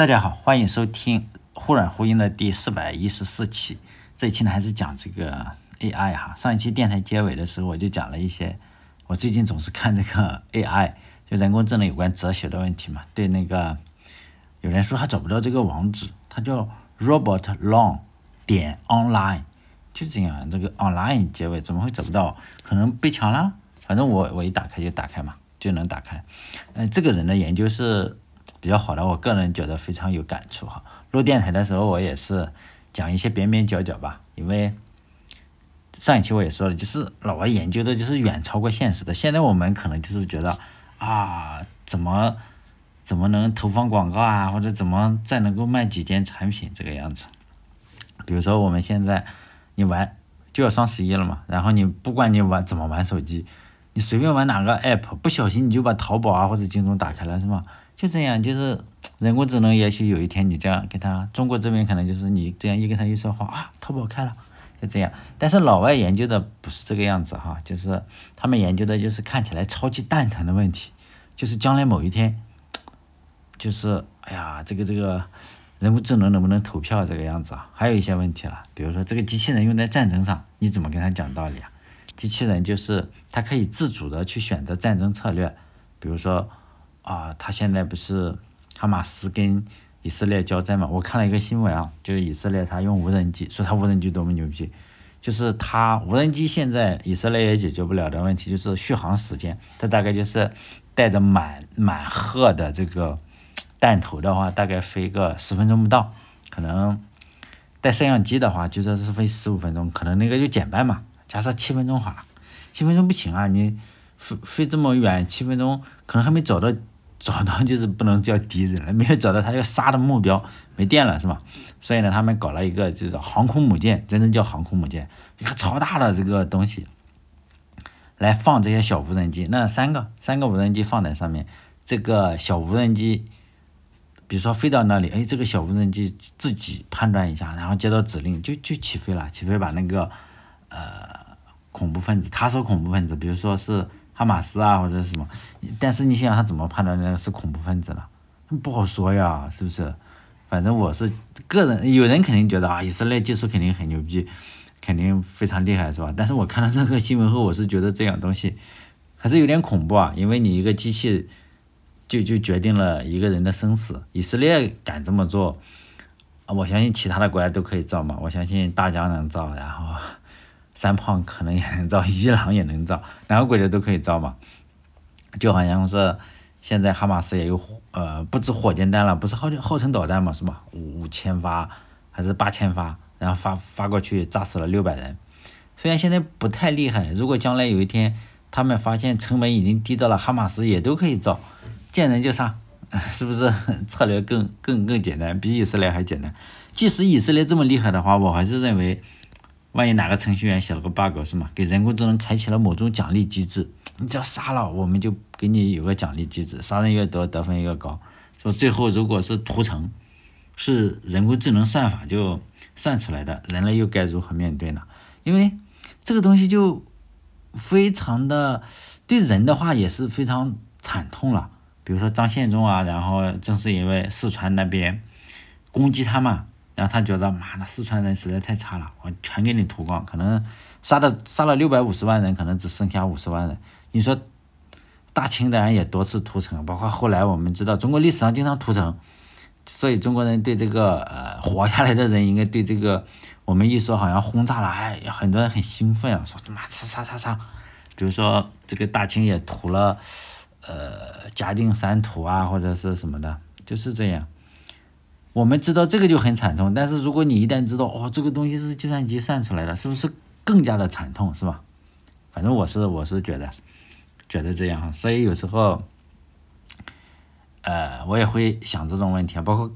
大家好，欢迎收听忽软忽硬的第四百一十四期。这一期呢还是讲这个 AI 哈。上一期电台结尾的时候我就讲了一些，我最近总是看这个 AI，就人工智能有关哲学的问题嘛。对那个有人说他找不到这个网址，他叫 Robert Long 点 online，就这样，这个 online 结尾怎么会找不到？可能被抢了？反正我我一打开就打开嘛，就能打开。嗯，这个人的研究是。比较好的，我个人觉得非常有感触哈。录电台的时候，我也是讲一些边边角角吧，因为上一期我也说了，就是老外研究的就是远超过现实的。现在我们可能就是觉得啊，怎么怎么能投放广告啊，或者怎么再能够卖几件产品这个样子。比如说我们现在你玩就要双十一了嘛，然后你不管你玩怎么玩手机，你随便玩哪个 app，不小心你就把淘宝啊或者京东打开了，是吗？就这样，就是 人工智能，也许有一天你这样给他，中国这边可能就是你这样一跟他一说话啊，淘宝开了，就这样。但是老外研究的不是这个样子哈，就是他们研究的就是看起来超级蛋疼的问题，就是将来某一天，就是哎呀，这个这个人工智能能不能投票这个样子啊？还有一些问题了，比如说这个机器人用在战争上，你怎么跟他讲道理啊？机器人就是它可以自主的去选择战争策略，比如说。啊，他现在不是哈马斯跟以色列交战嘛？我看了一个新闻啊，就是以色列他用无人机，说他无人机多么牛逼，就是他无人机现在以色列也解决不了的问题，就是续航时间，它大概就是带着满满荷的这个弹头的话，大概飞个十分钟不到，可能带摄像机的话，就说是飞十五分钟，可能那个就减半嘛，加上七分钟好了，七分钟不行啊，你飞飞这么远，七分钟可能还没找到。找到就是不能叫敌人了，没有找到他要杀的目标，没电了是吧？所以呢，他们搞了一个就是航空母舰，真正叫航空母舰，一个超大的这个东西，来放这些小无人机。那三个三个无人机放在上面，这个小无人机，比如说飞到那里，哎，这个小无人机自己判断一下，然后接到指令就就起飞了，起飞把那个呃恐怖分子，他说恐怖分子，比如说是。哈马斯啊，或者什么，但是你想他怎么判断那个是恐怖分子了？不好说呀，是不是？反正我是个人，有人肯定觉得啊，以色列技术肯定很牛逼，肯定非常厉害，是吧？但是我看到这个新闻后，我是觉得这样东西还是有点恐怖啊，因为你一个机器就就决定了一个人的生死。以色列敢这么做，我相信其他的国家都可以造嘛，我相信大疆能造，然后。三胖可能也能造，伊朗也能造，哪个国家都可以造嘛。就好像是现在哈马斯也有呃不止火箭弹了，不是号号称导弹嘛，是吧？五千发还是八千发，然后发发过去炸死了六百人。虽然现在不太厉害，如果将来有一天他们发现成本已经低到了，哈马斯也都可以造，见人就杀，是不是 策略更更更简单，比以色列还简单？即使以色列这么厉害的话，我还是认为。万一哪个程序员写了个 bug 是吗？给人工智能开启了某种奖励机制，你只要杀了，我们就给你有个奖励机制，杀人越多得分越高。说最后如果是屠城，是人工智能算法就算出来的，人类又该如何面对呢？因为这个东西就非常的对人的话也是非常惨痛了。比如说张献忠啊，然后正是因为四川那边攻击他嘛。然后他觉得，妈的，四川人实在太差了，我全给你屠光，可能杀的杀了六百五十万人，可能只剩下五十万人。你说，大清的人也多次屠城，包括后来我们知道中国历史上经常屠城，所以中国人对这个呃活下来的人，应该对这个我们一说好像轰炸了，哎，很多人很兴奋啊，说他妈杀杀杀杀，比如说这个大清也屠了，呃嘉定三屠啊，或者是什么的，就是这样。我们知道这个就很惨痛，但是如果你一旦知道哦，这个东西是计算机算出来的，是不是更加的惨痛，是吧？反正我是我是觉得，觉得这样，所以有时候，呃，我也会想这种问题啊。包括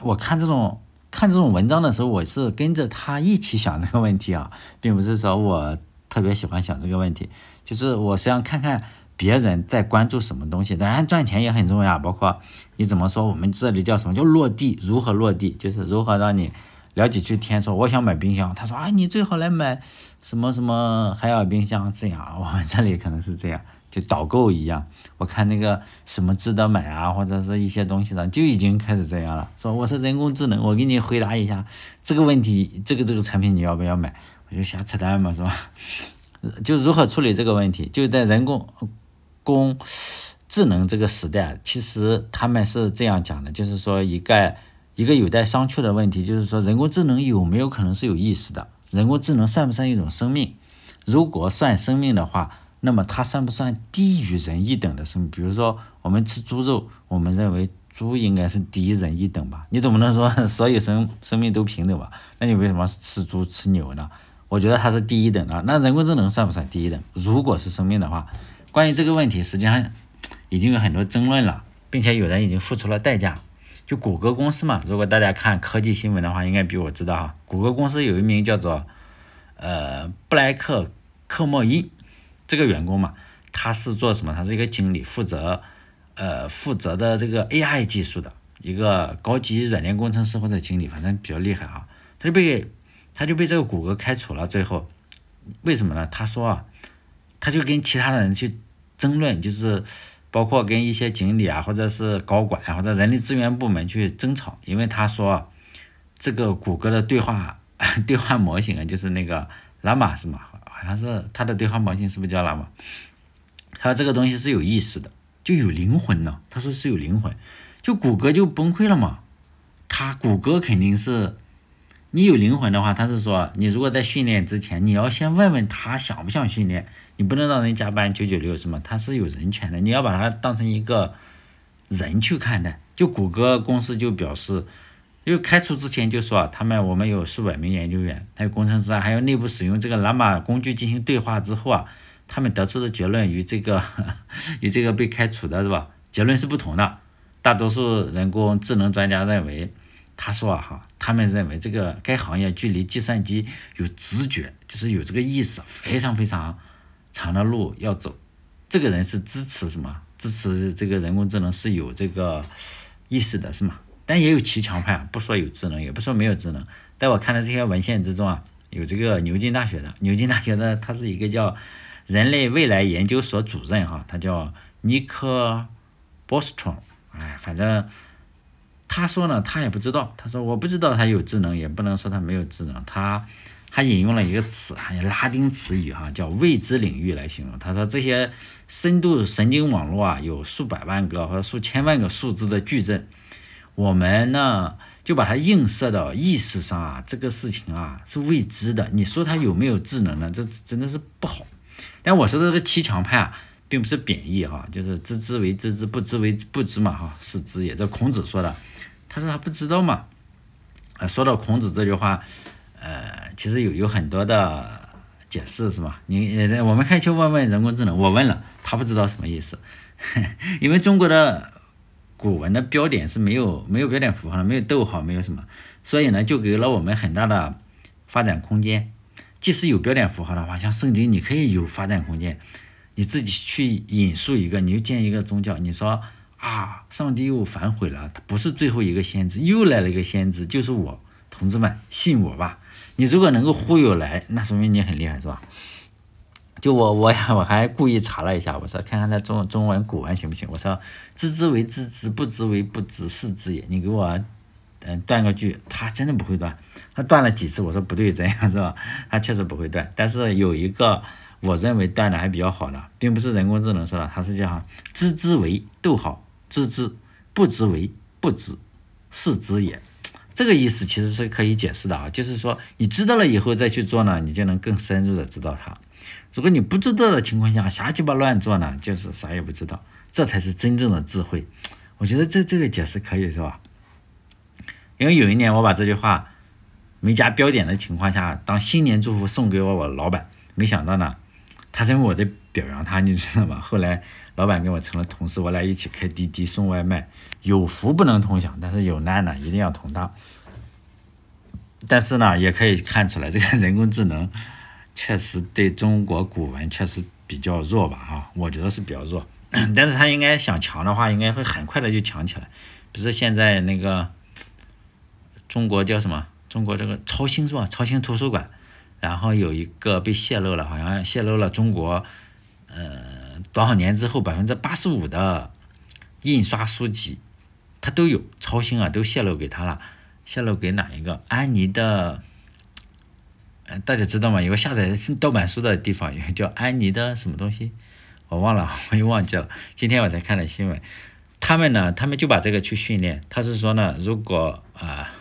我看这种看这种文章的时候，我是跟着他一起想这个问题啊，并不是说我特别喜欢想这个问题，就是我实际上看看。别人在关注什么东西？当然赚钱也很重要，包括你怎么说，我们这里叫什么叫落地？如何落地？就是如何让你聊几句天，说我想买冰箱，他说啊，你最好来买什么什么海尔冰箱这样。我们这里可能是这样，就导购一样。我看那个什么值得买啊，或者是一些东西上就已经开始这样了。说我是人工智能，我给你回答一下这个问题，这个这个产品你要不要买？我就瞎扯淡嘛，是吧？就如何处理这个问题？就在人工工智能这个时代，其实他们是这样讲的，就是说一个一个有待商榷的问题，就是说人工智能有没有可能是有意识的？人工智能算不算一种生命？如果算生命的话，那么它算不算低于人一等的生命？比如说我们吃猪肉，我们认为猪应该是低人一等吧？你总不能说所有生生命都平等吧？那你为什么吃猪吃牛呢？我觉得它是第一等的。那人工智能算不算第一等？如果是生命的话，关于这个问题，实际上已经有很多争论了，并且有人已经付出了代价。就谷歌公司嘛，如果大家看科技新闻的话，应该比我知道哈。谷歌公司有一名叫做呃布莱克克莫伊这个员工嘛，他是做什么？他是一个经理，负责呃负责的这个 AI 技术的一个高级软件工程师或者经理，反正比较厉害啊。他就被他就被这个谷歌开除了。最后为什么呢？他说啊，他就跟其他的人去争论，就是。包括跟一些经理啊，或者是高管啊或者人力资源部门去争吵，因为他说这个谷歌的对话 对话模型啊，就是那个拉玛是吗？好像是他的对话模型是不是叫拉玛？他这个东西是有意识的，就有灵魂呢。他说是有灵魂，就谷歌就崩溃了嘛。他谷歌肯定是你有灵魂的话，他是说你如果在训练之前，你要先问问他想不想训练。你不能让人加班九九六是吗？他是有人权的，你要把他当成一个人去看待。就谷歌公司就表示，因为开除之前就说啊他们我们有数百名研究员，还有工程师啊，还有内部使用这个蓝马工具进行对话之后啊，他们得出的结论与这个 与这个被开除的是吧？结论是不同的。大多数人工智能专家认为，他说啊哈，他们认为这个该行业距离计算机有直觉，就是有这个意识，非常非常。长的路要走，这个人是支持什么？支持这个人工智能是有这个意识的，是吗？但也有骑墙派，不说有智能，也不说没有智能。在我看的这些文献之中啊，有这个牛津大学的，牛津大学的他是一个叫人类未来研究所主任哈，他叫尼克波斯特，哎，反正他说呢，他也不知道，他说我不知道他有智能，也不能说他没有智能，他。他引用了一个词，还有拉丁词语哈，叫未知领域来形容。他说这些深度神经网络啊，有数百万个或者数千万个数字的矩阵，我们呢就把它映射到意识上啊，这个事情啊是未知的。你说它有没有智能呢？这真的是不好。但我说的这个七强派啊，并不是贬义哈，就是知之为知之，不知为不知嘛哈，是知也。这孔子说的，他说他不知道嘛。啊，说到孔子这句话。呃，其实有有很多的解释是吧？你我们可以去问问人工智能，我问了，他不知道什么意思，因为中国的古文的标点是没有没有标点符号的，没有逗号，没有什么，所以呢，就给了我们很大的发展空间。即使有标点符号的话，像圣经，你可以有发展空间，你自己去引述一个，你就建一个宗教，你说啊，上帝又反悔了，他不是最后一个先知，又来了一个先知，就是我。同志们，信我吧！你如果能够忽悠来，那说明你很厉害，是吧？就我，我我还故意查了一下，我说看看那中中文古文行不行？我说知之为知之，不知为不知，是知也。你给我嗯断个句，他真的不会断，他断了几次，我说不对，这样是吧？他确实不会断，但是有一个我认为断的还比较好的，并不是人工智能说的，他是叫知之为逗号知之，不知为不知，是知也。这个意思其实是可以解释的啊，就是说你知道了以后再去做呢，你就能更深入的知道它。如果你不知道的情况下瞎鸡巴乱做呢，就是啥也不知道，这才是真正的智慧。我觉得这这个解释可以是吧？因为有一年我把这句话没加标点的情况下当新年祝福送给我我老板，没想到呢，他认为我在表扬他，你知道吗？后来。老板跟我成了同事，我俩一起开滴滴送外卖，有福不能同享，但是有难呢一定要同当。但是呢，也可以看出来，这个人工智能 确实对中国古文确实比较弱吧？哈，我觉得是比较弱。但是他应该想强的话，应该会很快的就强起来。不是现在那个中国叫什么？中国这个超星是吧？超星图书馆，然后有一个被泄露了，好像泄露了中国，呃。多少年之后百分之八十五的印刷书籍，它都有超星啊，都泄露给他了，泄露给哪一个？安妮的，呃，大家知道吗？有个下载盗版书的地方，有个叫安妮的什么东西，我忘了，我又忘记了。今天我才看了新闻，他们呢，他们就把这个去训练。他是说呢，如果啊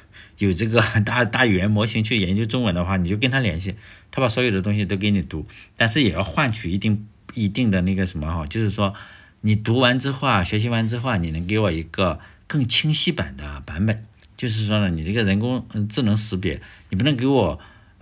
有这个 大大语言模型去研究中文的话，你就跟他联系，他把所有的东西都给你读，但是也要换取一定。一定的那个什么哈，就是说你读完之后啊，学习完之后啊，你能给我一个更清晰版的版本。就是说呢，你这个人工智能识别，你不能给我，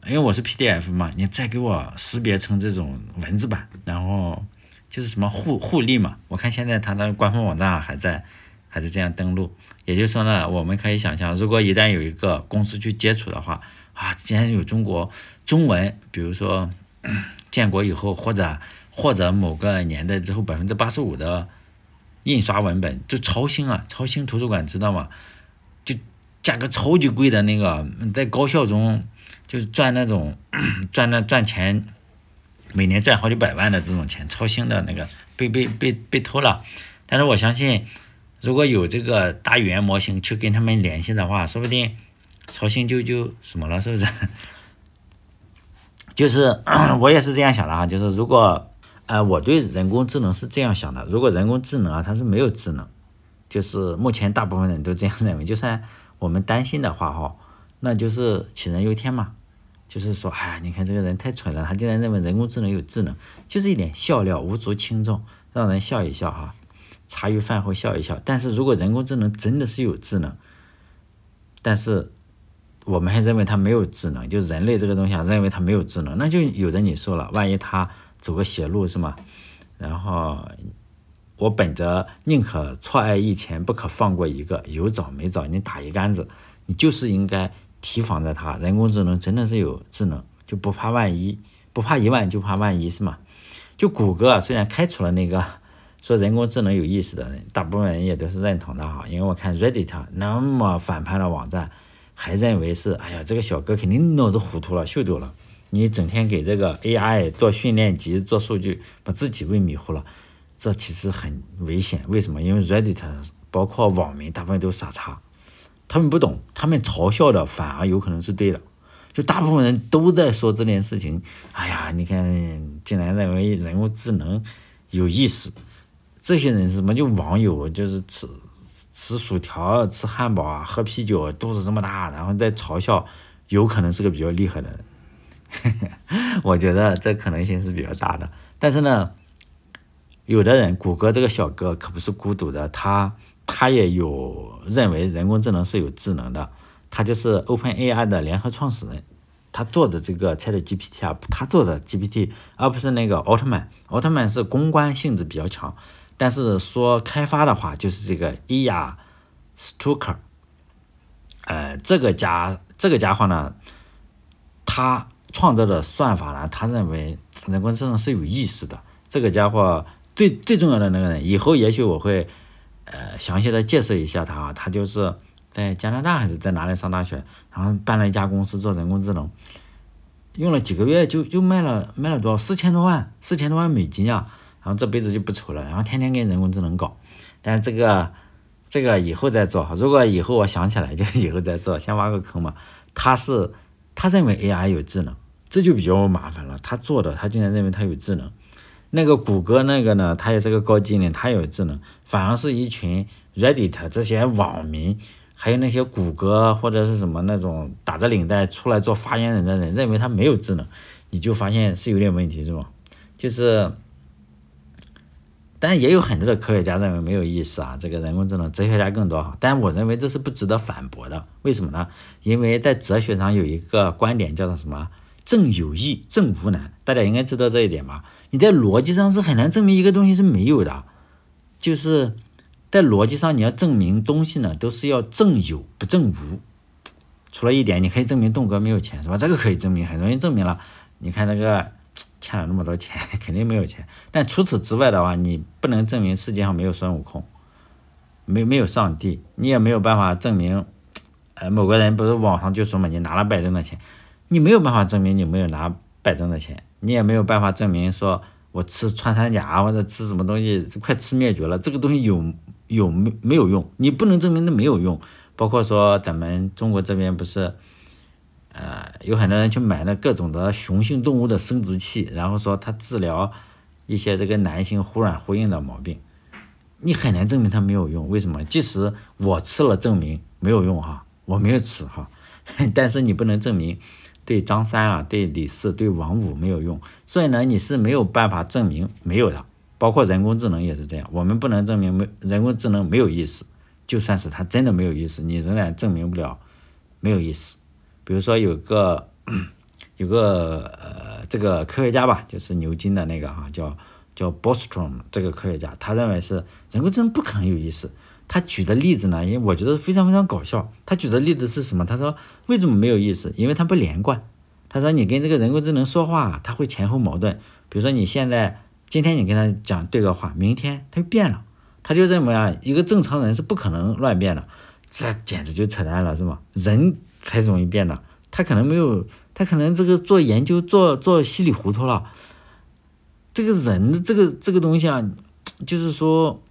因为我是 PDF 嘛，你再给我识别成这种文字版，然后就是什么互互利嘛。我看现在它的官方网站还在，还是这样登录。也就是说呢，我们可以想象，如果一旦有一个公司去接触的话，啊，既然有中国中文，比如说 建国以后或者。或者某个年代之后，百分之八十五的印刷文本就超星啊，超星图书馆知道吗？就价格超级贵的那个，在高校中就是赚那种 赚那赚钱，每年赚好几百万的这种钱，超星的那个被被被被偷了。但是我相信，如果有这个大语言模型去跟他们联系的话，说不定曹星就就什么了，是不是？就是 我也是这样想的哈，就是如果。呃，我对人工智能是这样想的：如果人工智能啊，它是没有智能，就是目前大部分人都这样认为，就算我们担心的话哈，那就是杞人忧天嘛。就是说，哎，你看这个人太蠢了，他竟然认为人工智能有智能，就是一点笑料，无足轻重，让人笑一笑哈。茶余饭后笑一笑。但是如果人工智能真的是有智能，但是我们还认为它没有智能，就人类这个东西啊，认为它没有智能，那就有的你说了，万一它。走个邪路是吗？然后我本着宁可错爱一千，不可放过一个，有找没找你打一竿子，你就是应该提防着它。人工智能真的是有智能，就不怕万一，不怕一万就怕万一是吗？就谷歌虽然开除了那个说人工智能有意思的人，大部分人也都是认同的哈。因为我看 Reddit 那么反叛的网站，还认为是哎呀这个小哥肯定脑子糊涂了，秀逗了。你整天给这个 AI 做训练集、做数据，把自己喂迷糊了，这其实很危险。为什么？因为 Reddit 包括网民大部分都傻叉，他们不懂，他们嘲笑的反而有可能是对的。就大部分人都在说这件事情，哎呀，你看，竟然认为人工智能有意思，这些人是什么？就网友，就是吃吃薯条、吃汉堡啊，喝啤酒，肚子这么大，然后在嘲笑，有可能是个比较厉害的人。我觉得这可能性是比较大的，但是呢，有的人，谷歌这个小哥可不是孤独的，他他也有认为人工智能是有智能的，他就是 OpenAI 的联合创始人，他做的这个 ChatGPT 啊，他做的 GPT，而不是那个奥特曼，奥特曼是公关性质比较强，但是说开发的话，就是这个伊亚斯图克，呃，这个家这个家伙呢，他。创造的算法呢？他认为人工智能是有意识的。这个家伙最最重要的那个人，以后也许我会呃详细的介绍一下他啊。他就是在加拿大还是在哪里上大学，然后办了一家公司做人工智能，用了几个月就就卖了卖了多少四千多万四千多万美金啊！然后这辈子就不愁了，然后天天跟人工智能搞。但这个这个以后再做，如果以后我想起来就以后再做，先挖个坑嘛。他是。他认为 AI 有智能，这就比较麻烦了。他做的，他竟然认为他有智能。那个谷歌那个呢，他也是个高精灵，他有智能，反而是一群 Reddit 这些网民，还有那些谷歌或者是什么那种打着领带出来做发言人的人，认为他没有智能，你就发现是有点问题，是吧？就是。但也有很多的科学家认为没有意思啊，这个人工智能哲学家更多哈。但我认为这是不值得反驳的，为什么呢？因为在哲学上有一个观点叫做什么？正有易，正无难。大家应该知道这一点吧？你在逻辑上是很难证明一个东西是没有的，就是在逻辑上你要证明东西呢，都是要正有不正无。除了一点，你可以证明栋哥没有钱是吧？这个可以证明，很容易证明了。你看这个。欠了那么多钱，肯定没有钱。但除此之外的话，你不能证明世界上没有孙悟空，没没有上帝，你也没有办法证明，呃，某个人不是网上就说嘛，你拿了拜登的钱，你没有办法证明你没有拿拜登的钱，你也没有办法证明说我吃穿山甲或者吃什么东西快吃灭绝了，这个东西有有没没有用？你不能证明它没有用。包括说咱们中国这边不是，呃，有很多人去买那各种的雄性动物的生殖器，然后说它治疗一些这个男性忽软忽硬的毛病，你很难证明它没有用。为什么？即使我吃了，证明没有用哈，我没有吃哈，但是你不能证明对张三啊、对李四、对王五没有用。所以呢，你是没有办法证明没有的。包括人工智能也是这样，我们不能证明没人工智能没有意识。就算是它真的没有意思，你仍然证明不了没有意思。比如说有个 有个呃这个科学家吧，就是牛津的那个哈，叫叫 Bostrom 这个科学家，他认为是人工智能不可能有意思。他举的例子呢，因为我觉得非常非常搞笑。他举的例子是什么？他说为什么没有意思？因为它不连贯。他说你跟这个人工智能说话，它会前后矛盾。比如说你现在今天你跟他讲对个话，明天他就变了。他就认为啊，一个正常人是不可能乱变的，这简直就扯淡了，是吧？人才容易变的，他可能没有，他可能这个做研究做做稀里糊涂了。这个人的这个这个东西啊，就是说，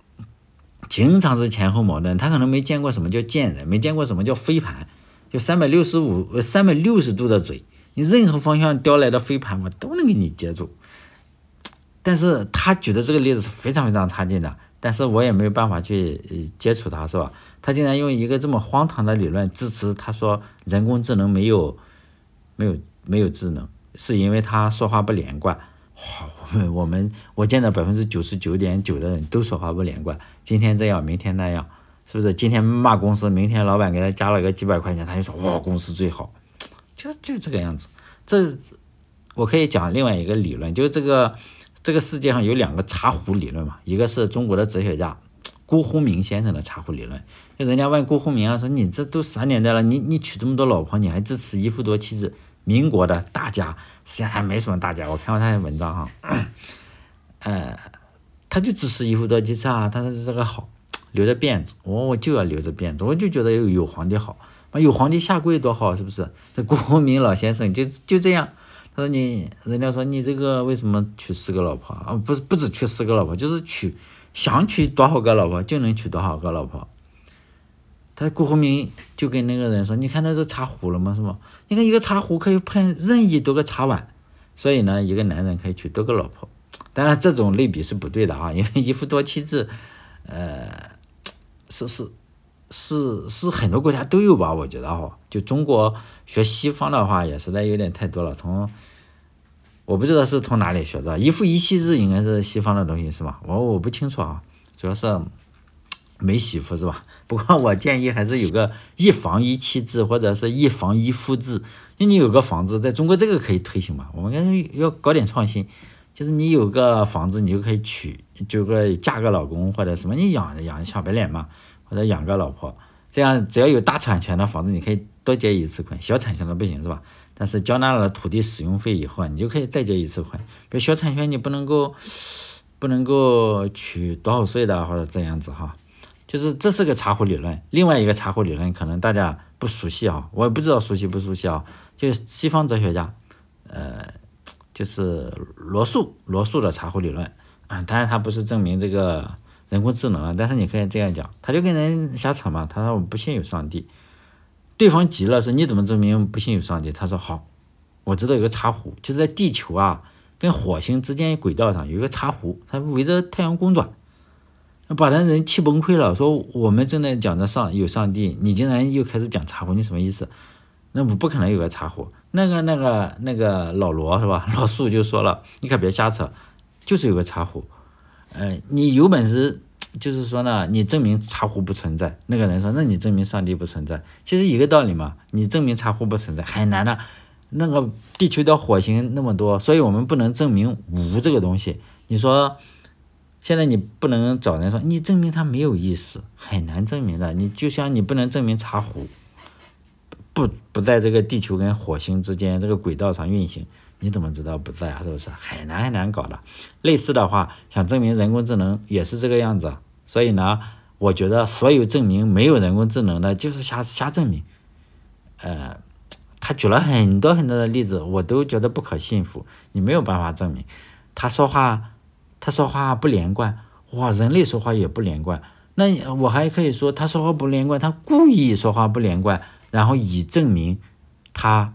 经常是前后矛盾。他可能没见过什么叫贱人，没见过什么叫飞盘，就三百六十五三百六十度的嘴，你任何方向叼来的飞盘，我都能给你接住。但是他举的这个例子是非常非常差劲的。但是我也没有办法去接触他，是吧？他竟然用一个这么荒唐的理论支持他说人工智能没有没有没有智能，是因为他说话不连贯。好，我们我们我见到百分之九十九点九的人都说话不连贯，今天这样，明天那样，是不是？今天骂公司，明天老板给他加了个几百块钱，他就说哇公司最好，就就这个样子。这我可以讲另外一个理论，就这个。这个世界上有两个茶壶理论嘛，一个是中国的哲学家辜鸿铭先生的茶壶理论。就人家问辜鸿铭啊，说你这都啥年代了，你你娶这么多老婆，你还支持一夫多妻制？民国的大家，实际上还没什么大家，我看过他的文章哈，呃，他就支持一夫多妻制啊，他说这个好，留着辫子，我我就要留着辫子，我就觉得有有皇帝好，有皇帝下跪多好，是不是？这辜鸿铭老先生就就这样。他说你，人家说你这个为什么娶四个老婆啊？不是不止娶四个老婆，就是娶想娶多少个老婆就能娶多少个老婆。他辜鸿铭就跟那个人说：“你看那是茶壶了吗？是吗？你看一个茶壶可以喷任意多个茶碗，所以呢，一个男人可以娶多个老婆。当然，这种类比是不对的啊，因为一夫多妻制，呃，是是。”是是很多国家都有吧？我觉得哈，就中国学西方的话也实在有点太多了。从我不知道是从哪里学的，一夫一妻制应该是西方的东西是吧？我我不清楚啊，主要是没媳妇是吧？不过我建议还是有个一房一妻制或者是一房一夫制，那你有个房子，在中国这个可以推行嘛？我们该要搞点创新，就是你有个房子，你就可以娶，就个嫁个老公或者什么，你养养小白脸嘛。或者养个老婆，这样只要有大产权的房子，你可以多结一次款；小产权的不行，是吧？但是缴纳了土地使用费以后，你就可以再结一次款。比如小产权，你不能够不能够娶多少岁的或者这样子哈，就是这是个茶壶理论。另外一个茶壶理论可能大家不熟悉啊，我也不知道熟悉不熟悉啊。就是西方哲学家，呃，就是罗素罗素的茶壶理论啊，当然他不是证明这个。人工智能啊，但是你可以这样讲，他就跟人瞎扯嘛。他说我不信有上帝，对方急了说你怎么证明不信有上帝？他说好，我知道有个茶壶，就是在地球啊跟火星之间轨道上有一个茶壶，它围着太阳公转，把那人气崩溃了，说我们正在讲着上有上帝，你竟然又开始讲茶壶，你什么意思？那我不可能有个茶壶。那个那个那个老罗是吧？老树就说了，你可别瞎扯，就是有个茶壶。呃，你有本事，就是说呢，你证明茶壶不存在。那个人说，那你证明上帝不存在，其实一个道理嘛。你证明茶壶不存在很难的，那个地球到火星那么多，所以我们不能证明无这个东西。你说，现在你不能找人说，你证明它没有意思，很难证明的。你就像你不能证明茶壶不不在这个地球跟火星之间这个轨道上运行。你怎么知道不在啊？是不是很难很难搞的？类似的话，想证明人工智能也是这个样子。所以呢，我觉得所有证明没有人工智能的，就是瞎瞎证明。呃，他举了很多很多的例子，我都觉得不可信服。你没有办法证明。他说话，他说话不连贯，哇，人类说话也不连贯。那我还可以说他说话不连贯，他故意说话不连贯，然后以证明他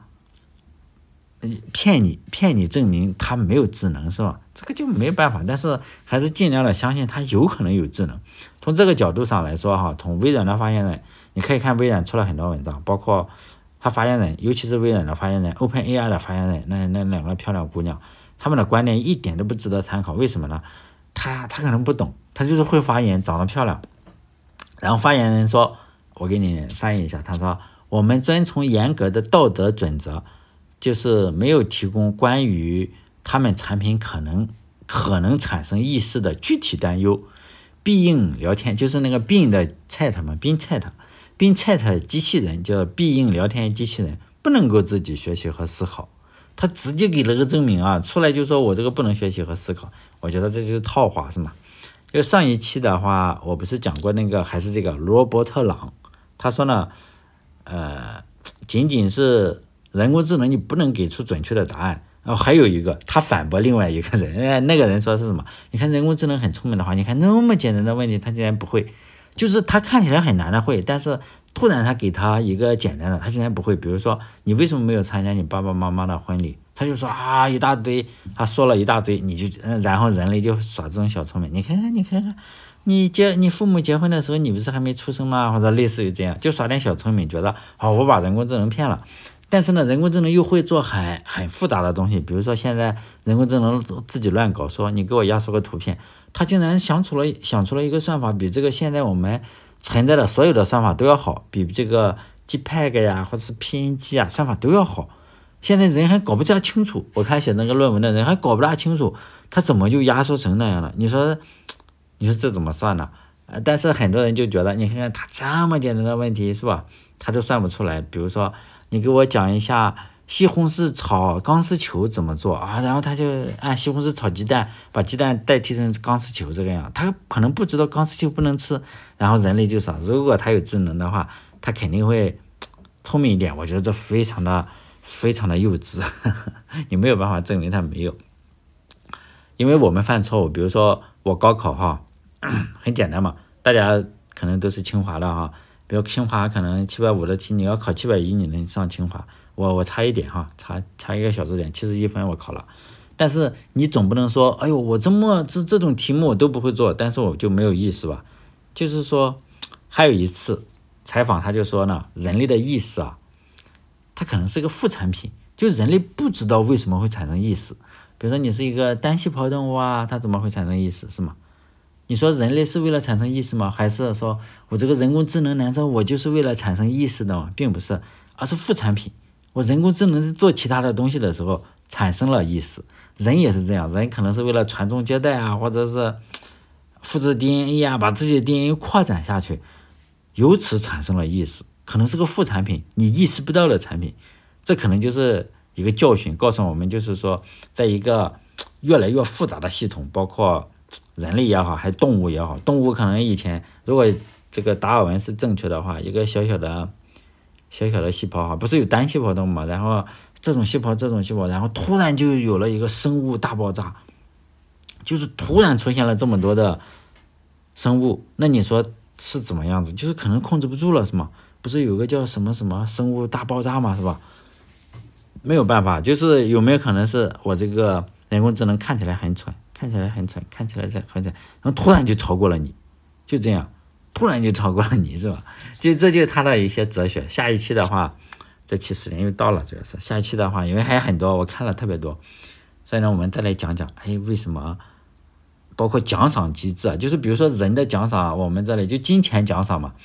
骗你，骗你证明他没有智能，是吧？这个就没办法，但是还是尽量的相信他有可能有智能。从这个角度上来说，哈，从微软的发言人，你可以看微软出了很多文章，包括他发言人，尤其是微软的发言人，OpenAI 的发言人，那那两个漂亮姑娘。他们的观点一点都不值得参考，为什么呢？他他可能不懂，他就是会发言，长得漂亮。然后发言人说：“我给你翻译一下。”他说：“我们遵从严格的道德准则，就是没有提供关于他们产品可能可能产生意识的具体担忧。必应聊天就是那个 Bing 的 Chat 嘛，Bing Chat，Bing Chat 机器人叫必应聊天机器人，不能够自己学习和思考。”他直接给了个证明啊，出来就说我这个不能学习和思考，我觉得这就是套话是吗？就上一期的话，我不是讲过那个还是这个罗伯特朗，他说呢，呃，仅仅是人工智能你不能给出准确的答案，然后还有一个他反驳另外一个人，哎，那个人说是什么？你看人工智能很聪明的话，你看那么简单的问题他竟然不会，就是他看起来很难的会，但是。突然，他给他一个简单的，他竟然不会。比如说，你为什么没有参加你爸爸妈妈的婚礼？他就说啊，一大堆，他说了一大堆，你就，然后人类就耍这种小聪明。你看看，你看看，你结你父母结婚的时候，你不是还没出生吗？或者类似于这样，就耍点小聪明，觉得好，我把人工智能骗了。但是呢，人工智能又会做很很复杂的东西。比如说，现在人工智能自己乱搞，说你给我压缩个图片，他竟然想出了想出了一个算法，比这个现在我们。存在的所有的算法都要好，比这个 JPEG 呀，或者是 PNG 啊，算法都要好。现在人还搞不大清楚，我看写那个论文的人还搞不大清楚，他怎么就压缩成那样了？你说，你说这怎么算呢？呃，但是很多人就觉得，你看看他这么简单的问题是吧，他都算不出来。比如说，你给我讲一下。西红柿炒钢丝球怎么做啊？然后他就按西红柿炒鸡蛋，把鸡蛋代替成钢丝球这个样。他可能不知道钢丝球不能吃。然后人类就说，如果他有智能的话，他肯定会聪明一点。我觉得这非常的非常的幼稚，你没有办法证明他没有。因为我们犯错误，比如说我高考哈，很简单嘛，大家可能都是清华的哈，比如清华可能七百五的题，你要考七百一，你能上清华。我我差一点哈，差差一个小数点，七十一分我考了，但是你总不能说，哎呦，我这么这这种题目我都不会做，但是我就没有意识吧？就是说，还有一次采访，他就说呢，人类的意识啊，它可能是个副产品，就人类不知道为什么会产生意识。比如说你是一个单细胞动物啊，它怎么会产生意识，是吗？你说人类是为了产生意识吗？还是说我这个人工智能难道我就是为了产生意识的吗？并不是，而是副产品。我人工智能做其他的东西的时候产生了意识，人也是这样，人可能是为了传宗接代啊，或者是复制 DNA 啊，把自己的 DNA 扩展下去，由此产生了意识，可能是个副产品，你意识不到的产品，这可能就是一个教训，告诉我们就是说，在一个越来越复杂的系统，包括人类也好，还动物也好，动物可能以前如果这个达尔文是正确的话，一个小小的。小小的细胞哈，不是有单细胞的嘛？然后这种细胞，这种细胞，然后突然就有了一个生物大爆炸，就是突然出现了这么多的生物，那你说是怎么样子？就是可能控制不住了，是吗？不是有个叫什么什么生物大爆炸嘛，是吧？没有办法，就是有没有可能是我这个人工智能看起来很蠢，看起来很蠢，看起来在很蠢，然后突然就超过了你，就这样。突然就超过了你，是吧？就这就是他的一些哲学。下一期的话，这期时间又到了，主要是下一期的话，因为还有很多，我看了特别多，所以呢，我们再来讲讲，哎，为什么？包括奖赏机制啊，就是比如说人的奖赏，我们这里就金钱奖赏嘛，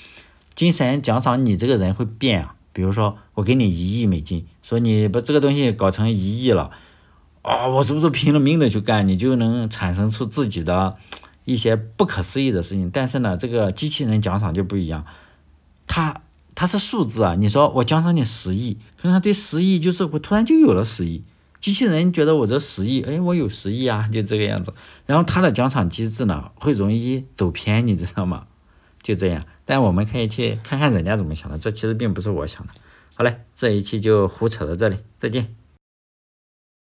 金钱奖赏你这个人会变啊。比如说我给你一亿美金，说你把这个东西搞成一亿了，啊，我是不是拼了命的去干，你就能产生出自己的。一些不可思议的事情，但是呢，这个机器人奖赏就不一样，它它是数字啊。你说我奖赏你十亿，可能他对十亿就是我突然就有了十亿，机器人觉得我这十亿，哎，我有十亿啊，就这个样子。然后它的奖赏机制呢，会容易走偏，你知道吗？就这样。但我们可以去看看人家怎么想的，这其实并不是我想的。好嘞，这一期就胡扯到这里，再见。